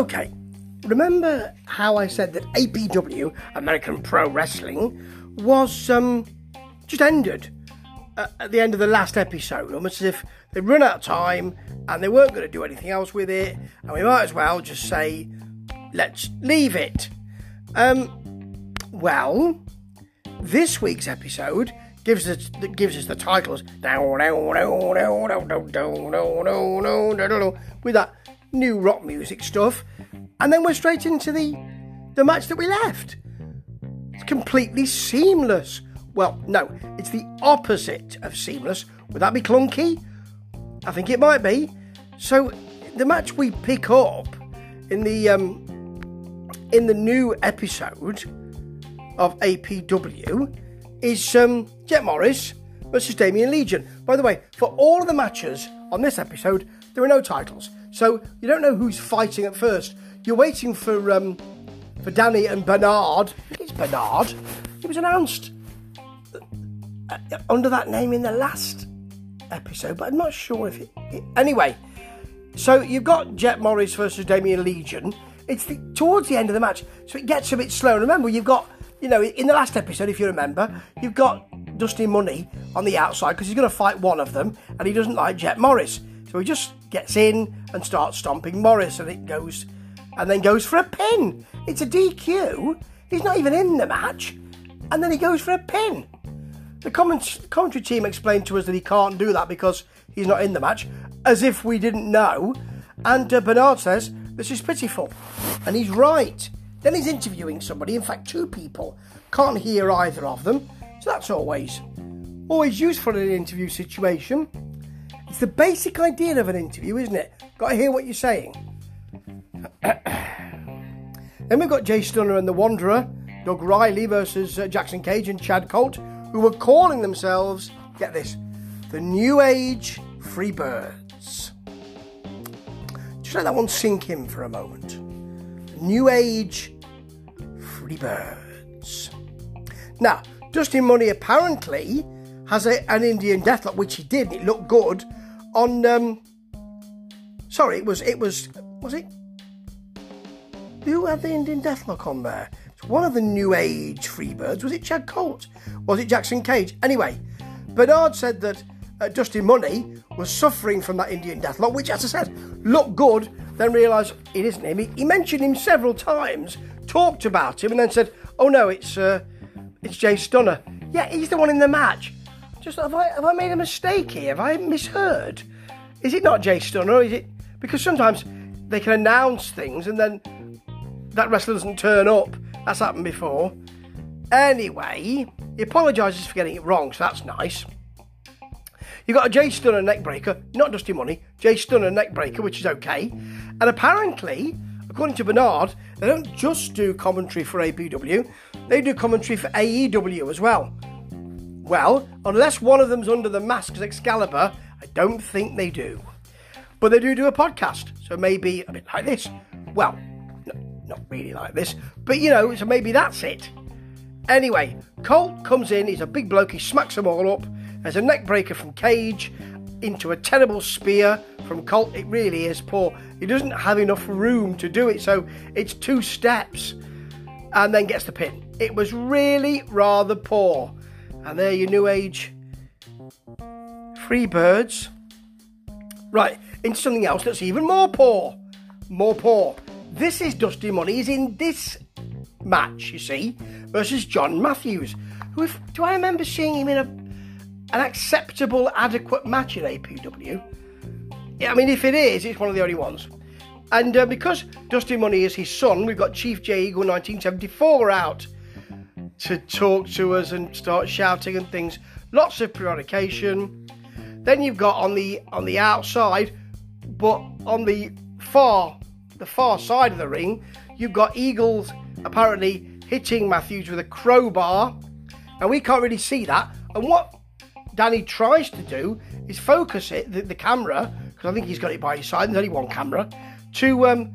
Okay, remember how I said that APW, American Pro Wrestling, was um, just ended uh, at the end of the last episode, almost as if they'd run out of time and they weren't going to do anything else with it, and we might as well just say, let's leave it. Um, well, this week's episode gives us gives us the titles with that new rock music stuff, and then we're straight into the the match that we left. It's completely seamless. Well, no, it's the opposite of seamless. Would that be clunky? I think it might be. So the match we pick up in the um, in the new episode of APW is um, Jet Morris versus Damien Legion. By the way, for all of the matches on this episode, there are no titles, so you don't know who's fighting at first. You're waiting for um, for Danny and Bernard. It's Bernard. He was announced uh, under that name in the last episode, but I'm not sure if it. it anyway, so you've got Jet Morris versus Damien Legion. It's the, towards the end of the match, so it gets a bit slow. And Remember, you've got you know, in the last episode, if you remember, you've got Dusty Money on the outside because he's going to fight one of them and he doesn't like Jet Morris. So he just gets in and starts stomping Morris and it goes, and then goes for a pin. It's a DQ. He's not even in the match. And then he goes for a pin. The comment- commentary team explained to us that he can't do that because he's not in the match, as if we didn't know. And uh, Bernard says, This is pitiful. And he's right. Then he's interviewing somebody, in fact, two people. Can't hear either of them. So that's always always useful in an interview situation. It's the basic idea of an interview, isn't it? Got to hear what you're saying. then we've got Jay Stunner and the Wanderer, Doug Riley versus uh, Jackson Cage and Chad Colt, who were calling themselves, get this, the New Age Freebirds. Just let that one sink in for a moment. New Age Freebirds. Now, Dusty Money apparently has a, an Indian Deathlock, which he did. It looked good on. Um, sorry, it was it was was it? Who had the Indian Deathlock on there? It's one of the New Age Freebirds. Was it Chad Colt? Was it Jackson Cage? Anyway, Bernard said that uh, Dusty Money was suffering from that Indian Deathlock, which, as I said, looked good. Then realised it isn't him. He, he, mentioned him several times, talked about him, and then said, "Oh no, it's uh, it's Jay Stunner." Yeah, he's the one in the match. Just have I have I made a mistake here? Have I misheard? Is it not Jay Stunner? Is it because sometimes they can announce things and then that wrestler doesn't turn up. That's happened before. Anyway, he apologises for getting it wrong, so that's nice. You've got a Jay Stunner neckbreaker, not Dusty Money, Jay Stunner neckbreaker, which is okay. And apparently, according to Bernard, they don't just do commentary for APW, they do commentary for AEW as well. Well, unless one of them's under the mask's Excalibur, I don't think they do. But they do do a podcast, so maybe a bit like this. Well, no, not really like this, but you know, so maybe that's it. Anyway, Colt comes in, he's a big bloke, he smacks them all up. There's a neck breaker from Cage into a terrible spear from Colt. It really is poor. He doesn't have enough room to do it, so it's two steps and then gets the pin. It was really rather poor. And there your new age free birds. Right, into something else that's even more poor. More poor. This is Dusty Money. He's in this match, you see, versus John Matthews. Who, if, do I remember seeing him in a, an acceptable, adequate match in APW? Yeah, I mean, if it is, it's one of the only ones. And uh, because Dusty Money is his son, we've got Chief J Eagle 1974 out to talk to us and start shouting and things. Lots of prevarication. Then you've got on the on the outside, but on the far the far side of the ring, you've got Eagles apparently hitting Matthews with a crowbar. And we can't really see that. And what Danny tries to do is focus it, the, the camera, because I think he's got it by his side, there's only one camera, to um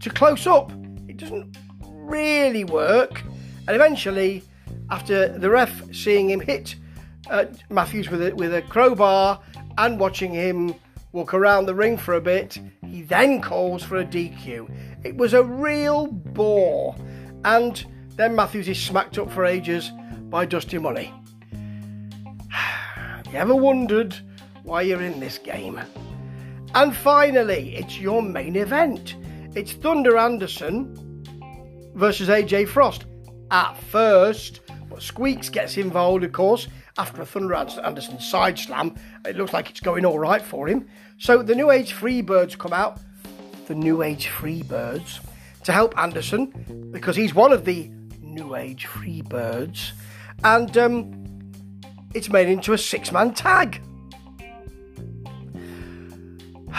to close up. It doesn't really work. And eventually, after the ref seeing him hit uh, Matthews with a, with a crowbar and watching him walk around the ring for a bit. He then calls for a DQ. It was a real bore. And then Matthews is smacked up for ages by Dusty Money. Have you ever wondered why you're in this game? And finally, it's your main event. It's Thunder Anderson versus AJ Frost. At first, but Squeaks gets involved, of course, after a Thunder Anderson side slam. It looks like it's going all right for him. So the New Age Freebirds come out. The New Age Freebirds to help Anderson because he's one of the New Age Freebirds, and um, it's made into a six-man tag.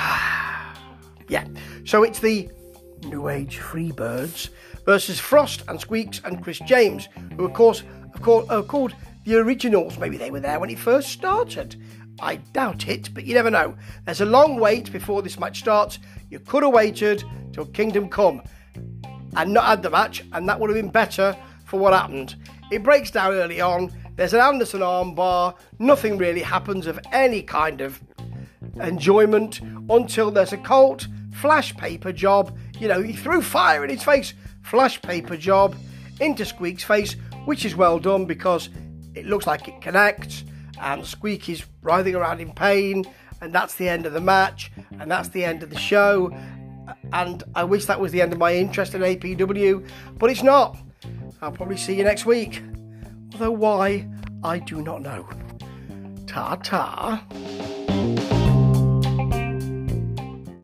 yeah, so it's the New Age Freebirds versus Frost and Squeaks and Chris James, who of course, are called the originals. Maybe they were there when it first started. I doubt it, but you never know. There's a long wait before this match starts. You could have waited till Kingdom Come and not had the match, and that would have been better for what happened. It breaks down early on. There's an Anderson armbar. Nothing really happens of any kind of enjoyment until there's a Colt flash paper job. You know, he threw fire in his face. Flash paper job into Squeak's face, which is well done because it looks like it connects. And Squeak is writhing around in pain, and that's the end of the match, and that's the end of the show and I wish that was the end of my interest in APW, but it's not. I'll probably see you next week. Although why, I do not know. Ta ta.